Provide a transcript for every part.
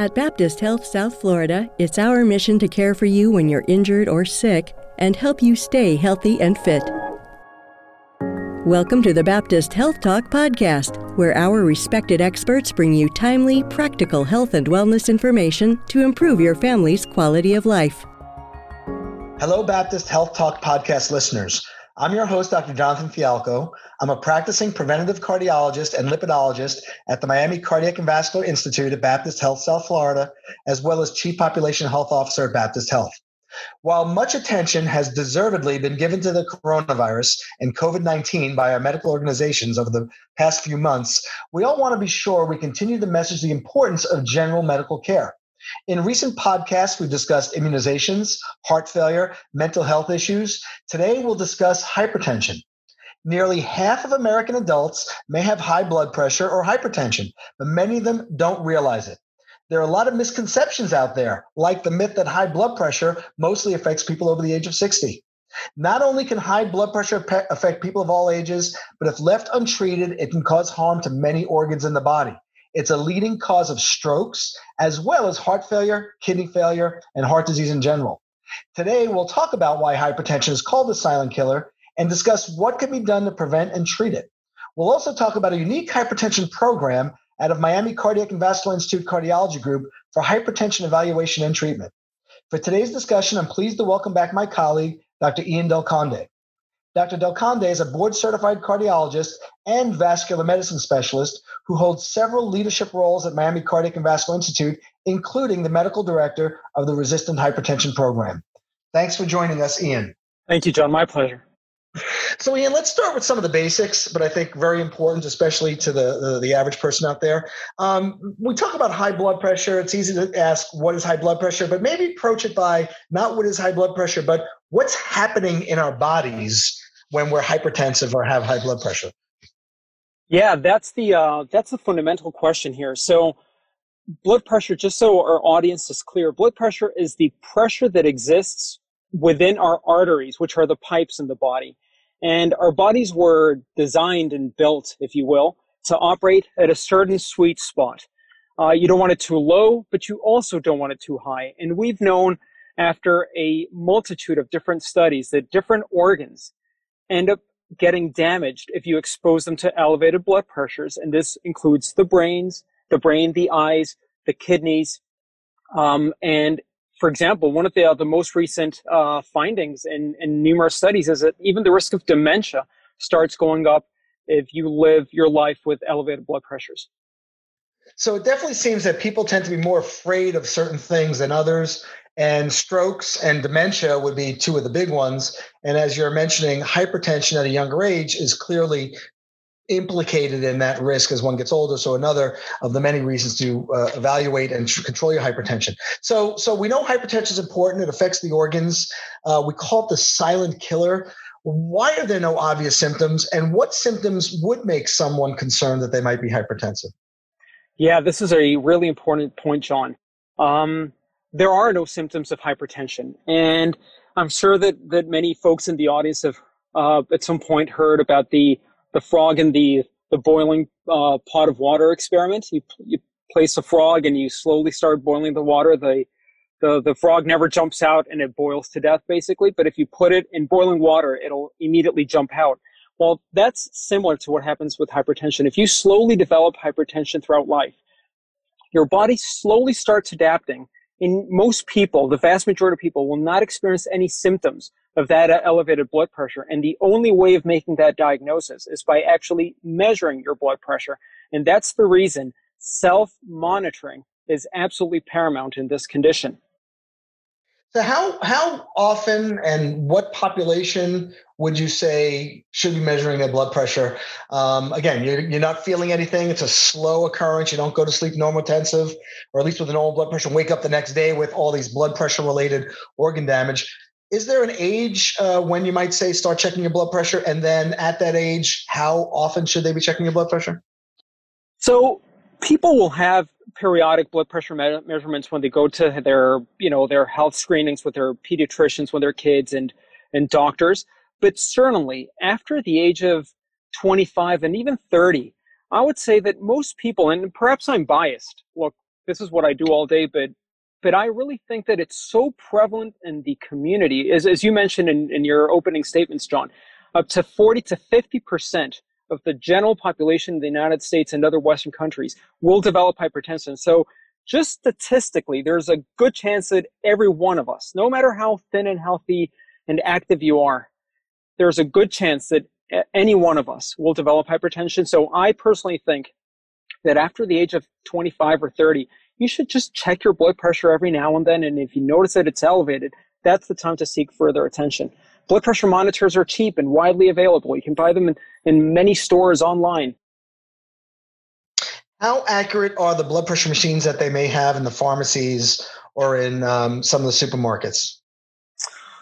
At Baptist Health South Florida, it's our mission to care for you when you're injured or sick and help you stay healthy and fit. Welcome to the Baptist Health Talk podcast, where our respected experts bring you timely, practical health and wellness information to improve your family's quality of life. Hello, Baptist Health Talk podcast listeners. I'm your host, Dr. Jonathan Fialkow. I'm a practicing preventative cardiologist and lipidologist at the Miami Cardiac and Vascular Institute at Baptist Health South Florida, as well as Chief Population Health Officer at Baptist Health. While much attention has deservedly been given to the coronavirus and COVID 19 by our medical organizations over the past few months, we all want to be sure we continue to message the importance of general medical care. In recent podcasts, we've discussed immunizations, heart failure, mental health issues. Today, we'll discuss hypertension. Nearly half of American adults may have high blood pressure or hypertension, but many of them don't realize it there are a lot of misconceptions out there, like the myth that high blood pressure mostly affects people over the age of 60. Not only can high blood pressure affect people of all ages, but if left untreated, it can cause harm to many organs in the body. It's a leading cause of strokes, as well as heart failure, kidney failure, and heart disease in general. Today, we'll talk about why hypertension is called the silent killer and discuss what can be done to prevent and treat it. We'll also talk about a unique hypertension program out of Miami Cardiac and Vascular Institute Cardiology Group for hypertension evaluation and treatment. For today's discussion, I'm pleased to welcome back my colleague, Dr. Ian Del Conde. Dr. Del Conde is a board certified cardiologist and vascular medicine specialist who holds several leadership roles at Miami Cardiac and Vascular Institute, including the medical director of the Resistant Hypertension Program. Thanks for joining us, Ian. Thank you, John. My pleasure. So, Ian, let's start with some of the basics, but I think very important, especially to the, the, the average person out there. Um, we talk about high blood pressure. It's easy to ask, what is high blood pressure? But maybe approach it by not what is high blood pressure, but what's happening in our bodies when we're hypertensive or have high blood pressure? Yeah, that's the uh, that's the fundamental question here. So, blood pressure, just so our audience is clear, blood pressure is the pressure that exists within our arteries, which are the pipes in the body. And our bodies were designed and built, if you will, to operate at a certain sweet spot. Uh, you don't want it too low, but you also don't want it too high. And we've known after a multitude of different studies that different organs end up getting damaged if you expose them to elevated blood pressures. And this includes the brains, the brain, the eyes, the kidneys, um, and for example, one of the, uh, the most recent uh, findings in, in numerous studies is that even the risk of dementia starts going up if you live your life with elevated blood pressures. So it definitely seems that people tend to be more afraid of certain things than others. And strokes and dementia would be two of the big ones. And as you're mentioning, hypertension at a younger age is clearly implicated in that risk as one gets older. So another of the many reasons to uh, evaluate and control your hypertension. So so we know hypertension is important. It affects the organs. Uh, we call it the silent killer. Why are there no obvious symptoms, and what symptoms would make someone concerned that they might be hypertensive? Yeah, this is a really important point, John. Um, there are no symptoms of hypertension, and I'm sure that that many folks in the audience have uh, at some point heard about the the frog in the the boiling uh, pot of water experiment. You you place a frog and you slowly start boiling the water. The the the frog never jumps out and it boils to death basically. But if you put it in boiling water, it'll immediately jump out. Well, that's similar to what happens with hypertension. If you slowly develop hypertension throughout life, your body slowly starts adapting. In most people, the vast majority of people will not experience any symptoms of that elevated blood pressure. And the only way of making that diagnosis is by actually measuring your blood pressure. And that's the reason self monitoring is absolutely paramount in this condition. So, how, how often and what population would you say should be measuring their blood pressure? Um, again, you're, you're not feeling anything. It's a slow occurrence. You don't go to sleep normotensive, or at least with a normal blood pressure, wake up the next day with all these blood pressure related organ damage is there an age uh, when you might say start checking your blood pressure and then at that age how often should they be checking your blood pressure so people will have periodic blood pressure me- measurements when they go to their you know their health screenings with their pediatricians with their kids and and doctors. But certainly after the age of 25 and even 30 i would say that most people and perhaps i'm biased look this is what I do all day, but but I really think that it's so prevalent in the community, as, as you mentioned in, in your opening statements, John, up to 40 to 50% of the general population in the United States and other Western countries will develop hypertension. So just statistically, there's a good chance that every one of us, no matter how thin and healthy and active you are, there's a good chance that any one of us will develop hypertension. So I personally think that after the age of 25 or 30, you should just check your blood pressure every now and then. And if you notice that it's elevated, that's the time to seek further attention. Blood pressure monitors are cheap and widely available. You can buy them in, in many stores online. How accurate are the blood pressure machines that they may have in the pharmacies or in um, some of the supermarkets?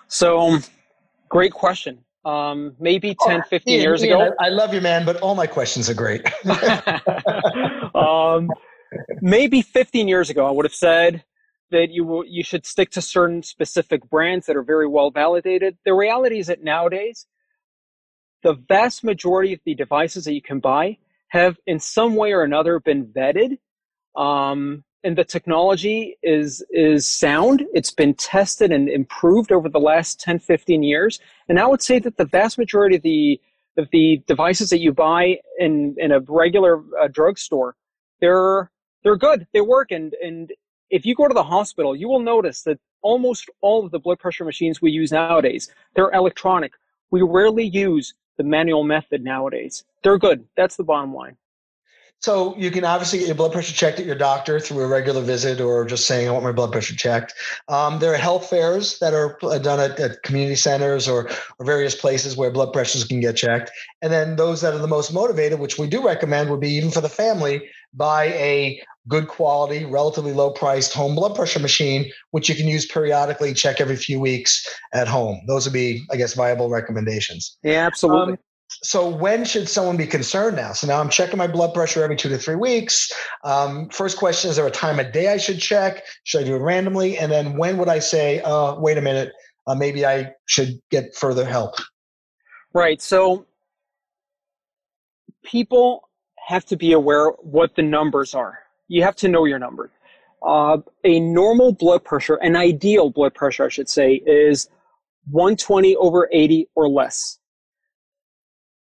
So, great question. Um, maybe 10, 15 Ian, years Ian, ago. I, I, love you, man, but all my questions are great. um, maybe 15 years ago, I would have said that you you should stick to certain specific brands that are very well validated. The reality is that nowadays, the vast majority of the devices that you can buy have, in some way or another, been vetted. Um, and the technology is is sound. It's been tested and improved over the last 10, 15 years. And I would say that the vast majority of the of the devices that you buy in in a regular uh, drugstore, they're they're good. They work. And, and if you go to the hospital, you will notice that almost all of the blood pressure machines we use nowadays, they're electronic. We rarely use the manual method nowadays. They're good. That's the bottom line. So you can obviously get your blood pressure checked at your doctor through a regular visit or just saying, I want my blood pressure checked. Um, there are health fairs that are done at, at, community centers or, or various places where blood pressures can get checked. And then those that are the most motivated, which we do recommend would be even for the family, buy a good quality, relatively low priced home blood pressure machine, which you can use periodically, check every few weeks at home. Those would be, I guess, viable recommendations. Yeah, absolutely. Um, so when should someone be concerned now? So now I'm checking my blood pressure every two to three weeks. Um, first question: Is there a time of day I should check? Should I do it randomly? And then when would I say, uh, "Wait a minute, uh, maybe I should get further help"? Right. So people have to be aware what the numbers are. You have to know your number. Uh, a normal blood pressure, an ideal blood pressure, I should say, is 120 over 80 or less.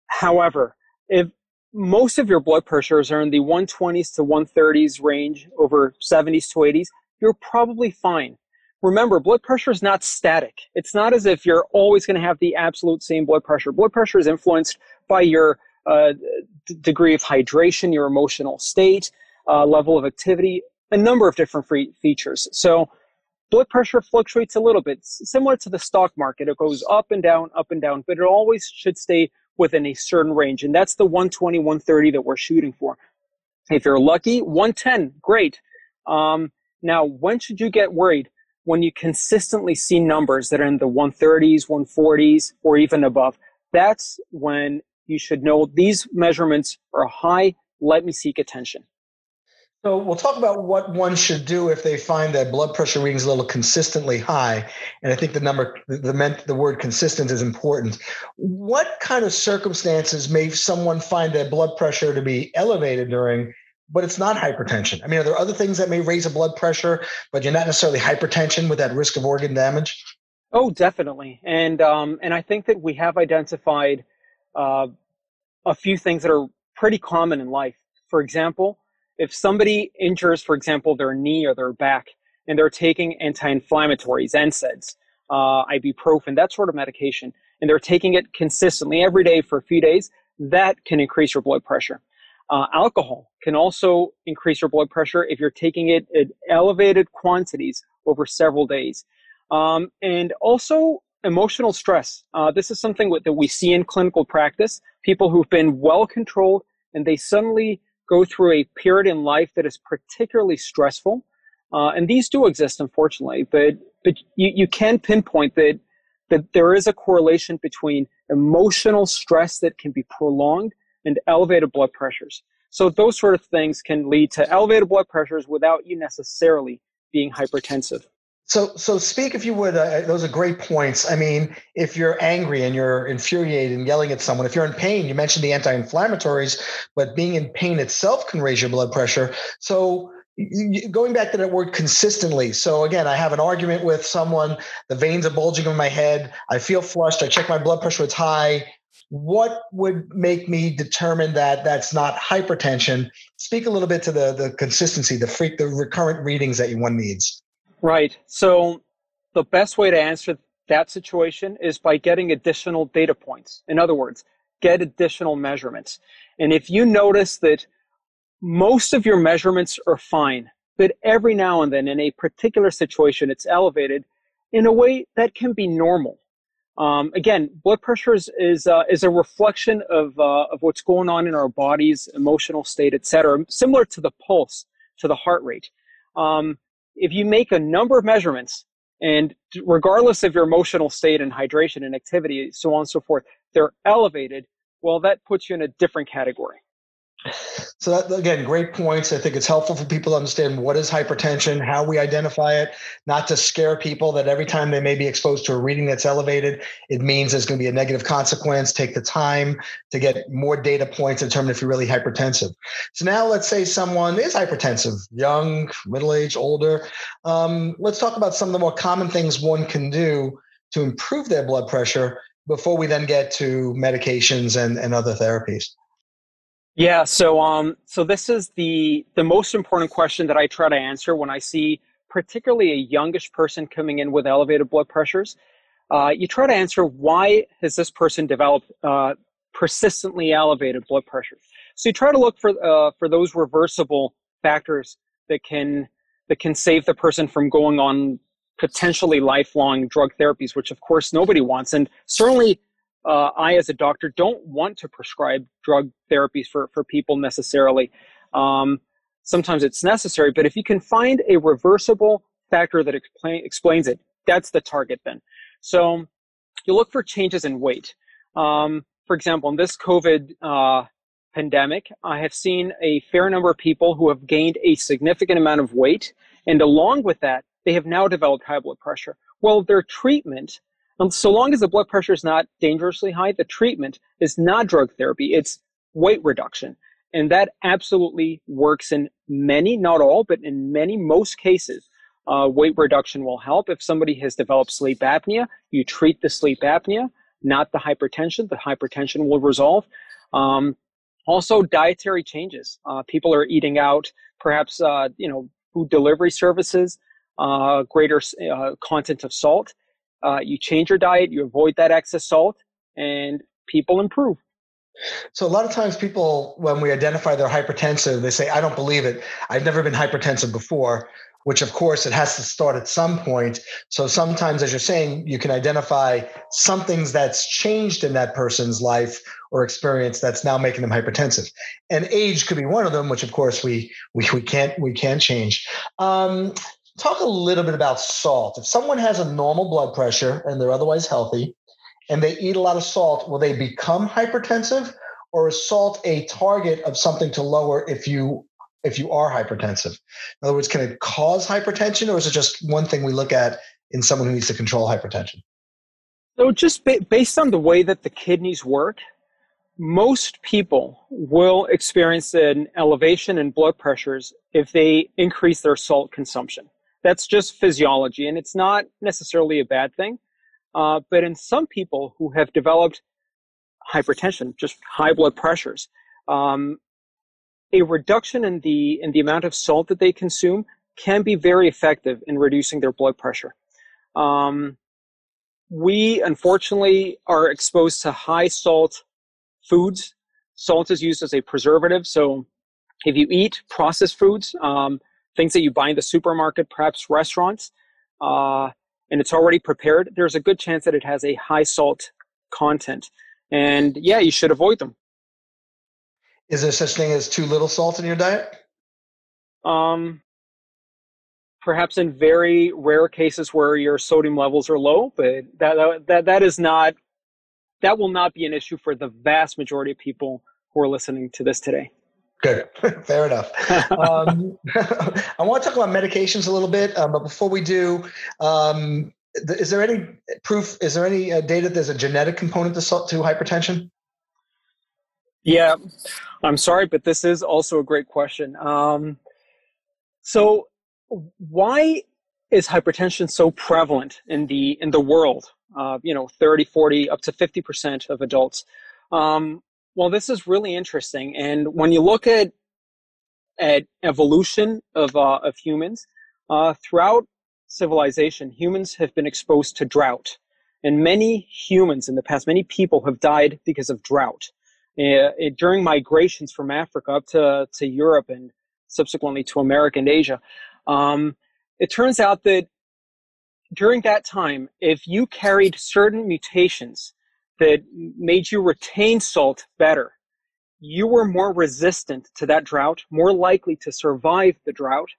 However, if most of your blood pressures are in the 120s to 130s range over 70s to 80s, you're probably fine. Remember, blood pressure is not static. It's not as if you're always going to have the absolute same blood pressure. Blood pressure is influenced by your uh, d- degree of hydration, your emotional state, uh, level of activity, a number of different features. So, blood pressure fluctuates a little bit, similar to the stock market. It goes up and down, up and down, but it always should stay within a certain range. And that's the 120, 130 that we're shooting for. If you're lucky, 110, great. Um, now, when should you get worried? When you consistently see numbers that are in the 130s, 140s, or even above. That's when you should know these measurements are high. Let me seek attention. So we'll talk about what one should do if they find that blood pressure readings a little consistently high. And I think the number, the meant, the word consistent is important. What kind of circumstances may someone find their blood pressure to be elevated during, but it's not hypertension? I mean, are there other things that may raise a blood pressure, but you're not necessarily hypertension with that risk of organ damage? Oh, definitely. And um, and I think that we have identified uh, a few things that are pretty common in life. For example if somebody injures, for example, their knee or their back, and they're taking anti-inflammatories, NSAIDs, uh, ibuprofen, that sort of medication, and they're taking it consistently every day for a few days, that can increase your blood pressure. Uh, alcohol can also increase your blood pressure if you're taking it at elevated quantities over several days. Um, and also emotional stress. Uh, this is something that we see in clinical practice. People who've been well controlled and they suddenly go through a period in life that is particularly stressful. Uh, and these do exist, unfortunately, but, but you, you can pinpoint that, that there is a correlation between emotional stress that can be prolonged and elevated blood pressures. So those sort of things can lead to elevated blood pressures without you necessarily being hypertensive. So, so speak if you would. Uh, those are great points. I mean, if you're angry and you're infuriated and yelling at someone, if you're in pain, you mentioned the anti-inflammatories, but being in pain itself can raise your blood pressure. So, going back to that word consistently. So again, I have an argument with someone, the veins are bulging in my head, I feel flushed, I check my blood pressure, it's high. What would make me determine that that's not hypertension? Speak a little bit to the the consistency, the freak, the recurrent readings that one needs. Right. So the best way to answer that situation is by getting additional data points. In other words, get additional measurements. And if you notice that most of your measurements are fine, but every now and then in a particular situation it's elevated in a way that can be normal. Um, again, blood pressure is is, uh, is a reflection of uh, of what's going on in our bodies, emotional state, etc. Similar to the pulse, to the heart rate. Um, if you make a number of measurements, and regardless of your emotional state and hydration and activity, so on and so forth, they're elevated. Well, that puts you in a different category. So that again, great points. I think it's helpful for people to understand what is hypertension, how we identify it, not to scare people that every time they may be exposed to a reading that's elevated, it means there's going to be a negative consequence. Take the time to get more data points to determine if you're really hypertensive. So now let's say someone is hypertensive, young, middle age, older. Um, let's talk about some of the more common things one can do to improve their blood pressure before we then get to medications and, and other therapies. Yeah, so um, so this is the the most important question that I try to answer when I see particularly a youngish person coming in with elevated blood pressures. Uh, you try to answer why has this person developed uh, persistently elevated blood pressure. So you try to look for uh, for those reversible factors that can that can save the person from going on potentially lifelong drug therapies, which of course nobody wants, and certainly uh, I, as a doctor, don't want to prescribe drug therapies for, for people necessarily. Um, sometimes it's necessary, but if you can find a reversible factor that explain, explains it, that's the target then. So you look for changes in weight. Um, for example, in this COVID uh, pandemic, I have seen a fair number of people who have gained a significant amount of weight, and along with that, they have now developed high blood pressure. Well, their treatment and so long as the blood pressure is not dangerously high, the treatment is not drug therapy, it's weight reduction. And that absolutely works in many, not all, but in many, most cases. Uh, weight reduction will help. If somebody has developed sleep apnea, you treat the sleep apnea, not the hypertension. The hypertension will resolve. Um, also, dietary changes. Uh, people are eating out, perhaps, uh, you know, food delivery services, uh, greater uh, content of salt uh, you change your diet, you avoid that excess salt, and people improve. So a lot of times people, when we identify they're hypertensive, they say, I don't believe it. I've never been hypertensive before, which of course it has to start at some point. So sometimes, as you're saying, you can identify some things that's changed in that person's life or experience that's now making them hypertensive. And age could be one of them, which of course we we, we can't we can't change. Um, talk a little bit about salt. If someone has a normal blood pressure and they're otherwise healthy and they eat a lot of salt, will they become hypertensive or is salt a target of something to lower if you if you are hypertensive? In other words, can it cause hypertension or is it just one thing we look at in someone who needs to control hypertension? So just ba- based on the way that the kidneys work, most people will experience an elevation in blood pressures if they increase their salt consumption. That's just physiology, and it's not necessarily a bad thing. Uh, but in some people who have developed hypertension, just high blood pressures, um, a reduction in the in the amount of salt that they consume can be very effective in reducing their blood pressure. Um, we unfortunately are exposed to high salt foods. Salt is used as a preservative, so if you eat processed foods, um, things that you buy in the supermarket, perhaps restaurants, uh, and it's already prepared, there's a good chance that it has a high salt content. And yeah, you should avoid them. Is there such thing as too little salt in your diet? Um, perhaps in very rare cases where your sodium levels are low, but that that that is not that will not be an issue for the vast majority of people who are listening to this today. Good, fair enough. Um, I want to talk about medications a little bit, um, but before we do, um, th- is there any proof? Is there any uh, data? There's a genetic component to, to hypertension. Yeah, I'm sorry, but this is also a great question. Um, So, why is hypertension so prevalent in the in the world? Uh, you know, 30, 40, up to 50% of adults. Um, well, this is really interesting. And when you look at at evolution of uh, of humans, uh, throughout civilization, humans have been exposed to drought, and many humans in the past, many people have died because of drought. Uh, it, during migrations from Africa up to to Europe and subsequently to America and Asia, um, it turns out that during that time, if you carried certain mutations that made you retain salt better, you were more resistant to that drought, more likely to survive the drought,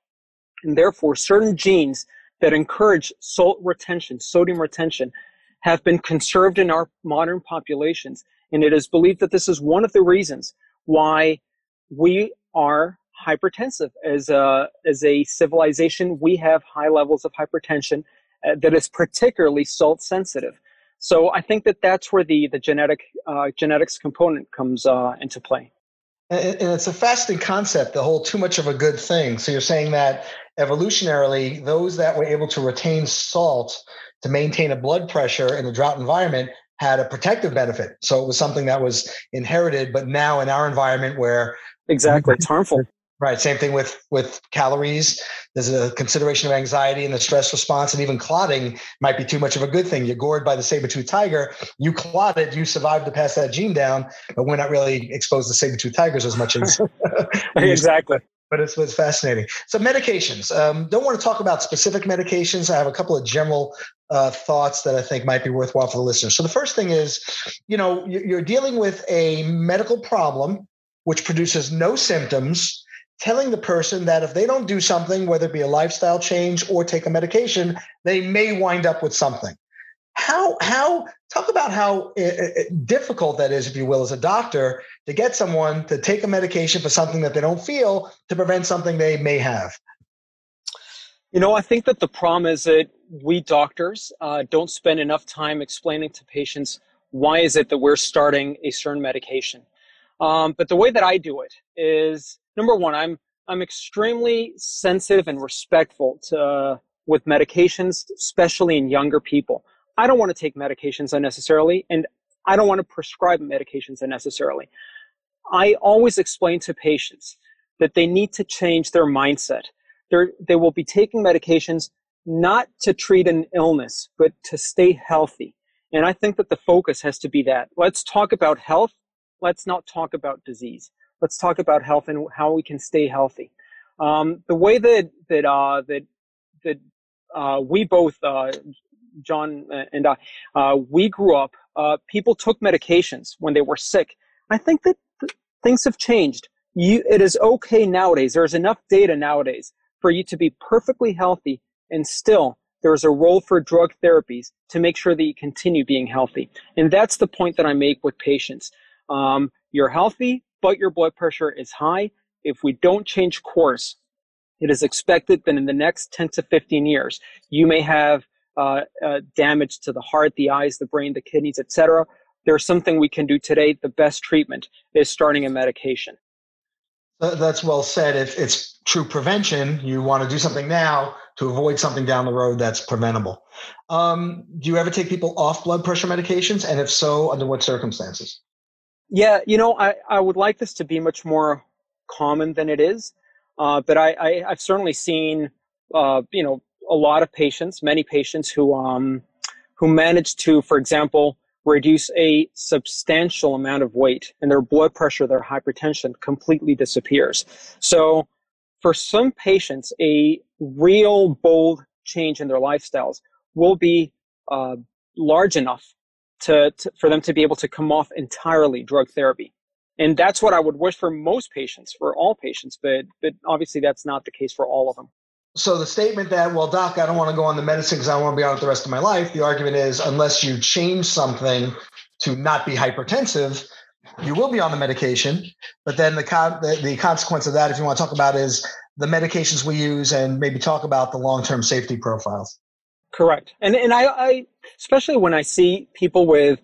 and therefore certain genes that encourage salt retention, sodium retention, have been conserved in our modern populations. And it is believed that this is one of the reasons why we are hypertensive. As a, as a civilization, we have high levels of hypertension uh, that is particularly salt sensitive. So I think that that's where the the genetic uh, genetics component comes uh, into play. And, and it's a fascinating concept, the whole too much of a good thing. So you're saying that evolutionarily, those that were able to retain salt to maintain a blood pressure in a drought environment had a protective benefit. So it was something that was inherited, but now in our environment where exactly it's harmful. Right. Same thing with with calories. There's a consideration of anxiety and the stress response, and even clotting might be too much of a good thing. You're gored by the saber-tooth tiger. You clotted. You survived to pass that gene down, but we're not really exposed to saber-tooth tigers as much as exactly. But it's, it's fascinating. So medications. Um, don't want to talk about specific medications. I have a couple of general uh, thoughts that I think might be worthwhile for the listeners. So the first thing is, you know, you're dealing with a medical problem which produces no symptoms telling the person that if they don't do something, whether it be a lifestyle change or take a medication, they may wind up with something. How, how, talk about how uh, difficult that is, if you will, as a doctor to get someone to take a medication for something that they don't feel to prevent something they may have. You know, I think that the problem is that we doctors uh, don't spend enough time explaining to patients why is it that we're starting a certain medication. Um, but the way that I do it is number one, I'm I'm extremely sensitive and respectful to uh, with medications, especially in younger people. I don't want to take medications unnecessarily, and I don't want to prescribe medications unnecessarily. I always explain to patients that they need to change their mindset. They're, they will be taking medications not to treat an illness, but to stay healthy. And I think that the focus has to be that. Let's talk about health. Let's not talk about disease let's talk about health and how we can stay healthy. Um, the way that that uh, that that uh, we both, uh, John and I, uh, we grew up. Uh, people took medications when they were sick. I think that th- things have changed. You, it is okay nowadays. There is enough data nowadays for you to be perfectly healthy and still there is a role for drug therapies to make sure that you continue being healthy. And that's the point that I make with patients. Um, you're healthy, but your blood pressure is high, if we don't change course, it is expected that in the next 10 to 15 years, you may have uh, uh, damage to the heart, the eyes, the brain, the kidneys, etc. There's something we can do today. The best treatment is starting a medication. That's well said. If it's true prevention, you want to do something now to avoid something down the road that's preventable. Um, do you ever take people off blood pressure medications? And if so, under what circumstances? Yeah, you know, I, I would like this to be much more common than it is. Uh, but I, I, have certainly seen, uh, you know, a lot of patients, many patients who, um, who manage to, for example, reduce a substantial amount of weight and their blood pressure, their hypertension completely disappears. So for some patients, a real bold change in their lifestyles will be uh, large enough to, to, for them to be able to come off entirely drug therapy. And that's what I would wish for most patients, for all patients, but but obviously that's not the case for all of them. So the statement that, well, doc, I don't want to go on the medicine because I want to be on it the rest of my life. The argument is, unless you change something to not be hypertensive, you will be on the medication. But then the, con- the, the consequence of that, if you want to talk about, is the medications we use, and maybe talk about the long term safety profiles. Correct. And and I, I especially when I see people with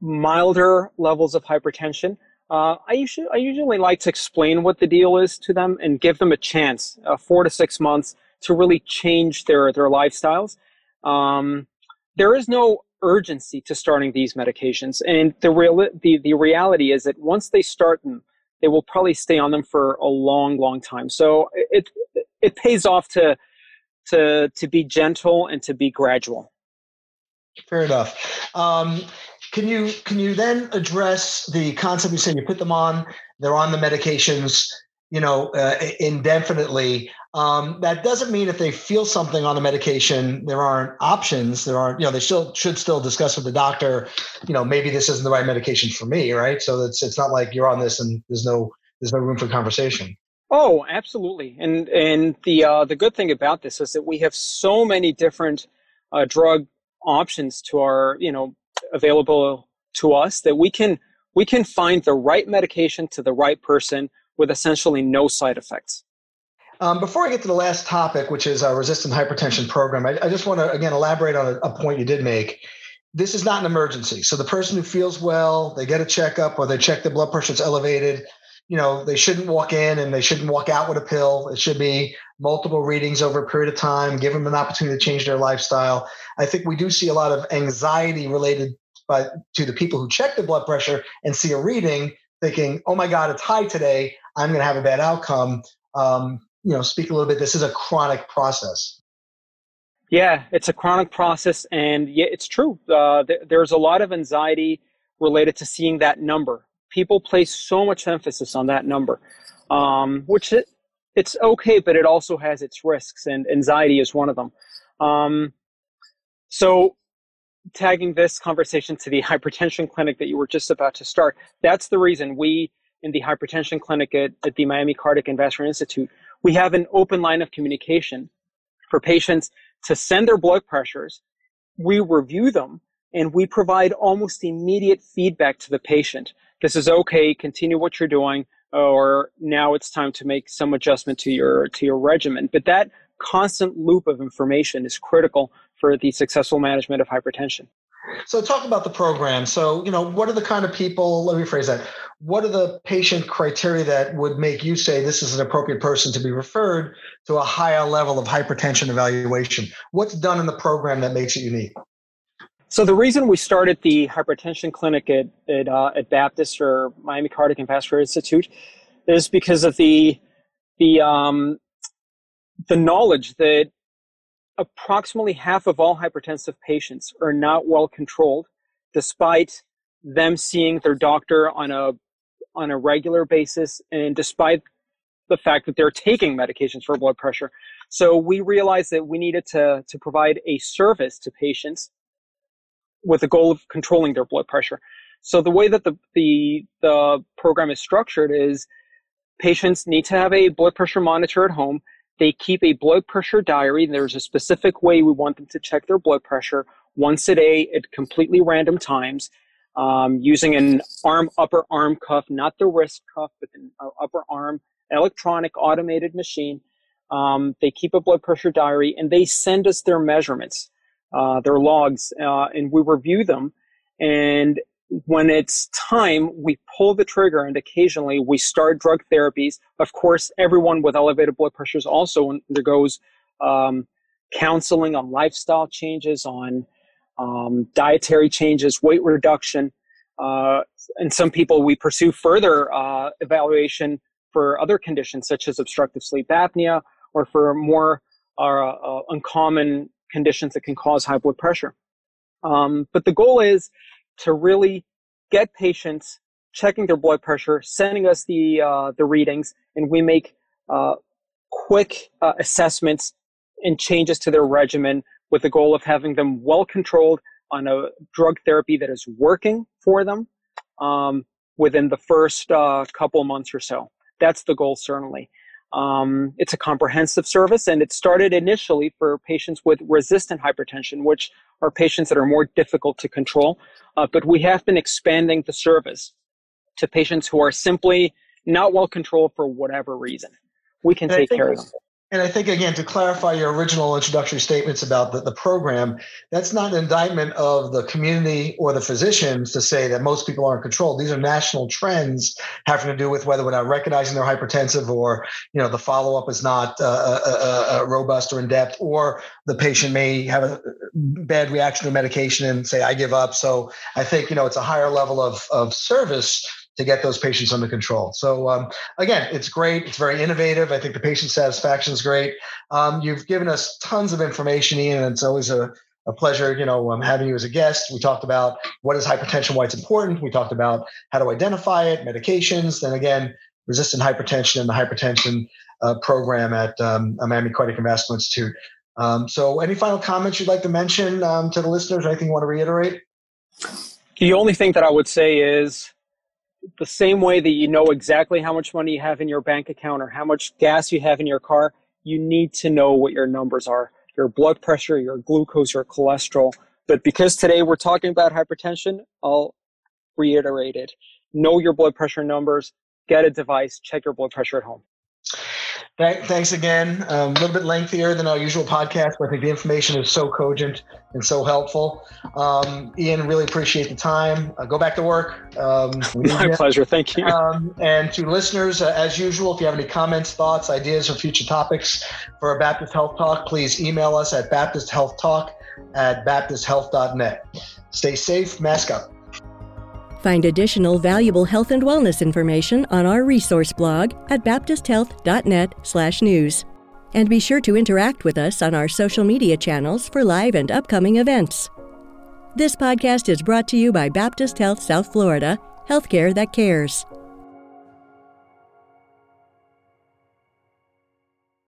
milder levels of hypertension, uh, I usually I usually like to explain what the deal is to them and give them a chance, uh, four to six months, to really change their their lifestyles. Um, there is no urgency to starting these medications, and the real the, the reality is that once they start them, they will probably stay on them for a long, long time. So it it pays off to to to be gentle and to be gradual. Fair enough. Um, can you can you then address the concept you said you put them on, they're on the medications, you know, uh, indefinitely. Um, that doesn't mean if they feel something on the medication, there aren't options. There aren't, you know, they still should still discuss with the doctor. You know, maybe this isn't the right medication for me, right? So it's it's not like you're on this and there's no there's no room for conversation. Oh, absolutely. And and the uh, the good thing about this is that we have so many different uh, drug options to our you know available to us that we can we can find the right medication to the right person with essentially no side effects. Um, before I get to the last topic, which is our resistant hypertension program, I, I just want to again elaborate on a, a, point you did make. This is not an emergency. So the person who feels well, they get a checkup or they check their blood pressure is elevated. You know, they shouldn't walk in and they shouldn't walk out with a pill. It should be multiple readings over a period of time, give them an opportunity to change their lifestyle. I think we do see a lot of anxiety related by, to the people who check the blood pressure and see a reading thinking, oh my God, it's high today. I'm going to have a bad outcome. Um, you know, speak a little bit. This is a chronic process. Yeah, it's a chronic process, and yeah, it's true. Uh, th- there's a lot of anxiety related to seeing that number. People place so much emphasis on that number, um, which it's okay, but it also has its risks, and anxiety is one of them. Um, so tagging this conversation to the hypertension clinic that you were just about to start, that's the reason we in the hypertension clinic at, at the Miami Cardiac and Vascular Institute, we have an open line of communication for patients to send their blood pressures. We review them and we provide almost immediate feedback to the patient. This is okay, continue what you're doing, or now it's time to make some adjustment to your to your regimen. But that constant loop of information is critical for the successful management of hypertension. So, talk about the program. So, you know, what are the kind of people, let me phrase that, what are the patient criteria that would make you say this is an appropriate person to be referred to a higher level of hypertension evaluation? What's done in the program that makes it unique? So, the reason we started the hypertension clinic at, at, uh, at Baptist or Miami Cardiac and Vascular Institute is because of the, the, um, the knowledge that approximately half of all hypertensive patients are not well controlled despite them seeing their doctor on a on a regular basis and despite the fact that they're taking medications for blood pressure. So we realized that we needed to to provide a service to patients with the goal of controlling their blood pressure so the way that the the the program is structured is patients need to have a blood pressure monitor at home they keep a blood pressure diary. There's a specific way we want them to check their blood pressure once a day at completely random times um, using an arm, upper arm cuff, not the wrist cuff, but the uh, upper arm electronic automated machine. Um, they keep a blood pressure diary and they send us their measurements, uh, their logs, uh, and we review them. And when it's time, we pull the trigger and occasionally we start drug therapies. Of course, everyone with elevated blood pressures also undergoes um, counseling on lifestyle changes, on um, dietary changes, weight reduction. Uh, and some people we pursue further uh, evaluation for other conditions such as obstructive sleep apnea or for more uh, uh uncommon conditions that can cause high blood pressure. Um, but the goal is to really get patients checking their blood pressure, sending us the uh, the readings, and we make uh, quick uh, assessments and changes to their regimen with the goal of having them well controlled on a drug therapy that is working for them um, within the first uh, couple months or so. That's the goal, certainly. Um, it's a comprehensive service, and it started initially for patients with resistant hypertension, which are patients that are more difficult to control. Uh, but we have been expanding the service to patients who are simply not well controlled for whatever reason. We can take care of them. And I think, again, to clarify your original introductory statements about the, the program, that's not an indictment of the community or the physicians to say that most people aren't controlled. These are national trends having to do with whether we're not recognizing they're hypertensive or, you know, the follow up is not uh, uh, uh, uh, robust or in depth, or the patient may have a bad reaction to medication and say, I give up. So I think, you know, it's a higher level of, of service to get those patients under control. So um, again, it's great. It's very innovative. I think the patient satisfaction is great. Um, you've given us tons of information, Ian, and it's always a, a pleasure, you know, um, having you as a guest. We talked about what is hypertension, why it's important. We talked about how to identify it, medications. Then again, resistant hypertension and the hypertension uh, program at um, Miami Cardiac Vascular Institute. Um, so, any final comments you'd like to mention um, to the listeners? Anything you want to reiterate? The only thing that I would say is the same way that you know exactly how much money you have in your bank account or how much gas you have in your car, you need to know what your numbers are your blood pressure, your glucose, your cholesterol. But because today we're talking about hypertension, I'll reiterate it. Know your blood pressure numbers, get a device, check your blood pressure at home. Thanks again. Um, a little bit lengthier than our usual podcast, but I think the information is so cogent and so helpful. Um, Ian, really appreciate the time. Uh, go back to work. Um, My pleasure. Thank you. Um, and to listeners, uh, as usual, if you have any comments, thoughts, ideas, or future topics for a Baptist Health Talk, please email us at baptisthealthtalk at baptisthealth.net. Stay safe, mask up. Find additional valuable health and wellness information on our resource blog at baptisthealth.net/news. And be sure to interact with us on our social media channels for live and upcoming events. This podcast is brought to you by Baptist Health South Florida, healthcare that cares.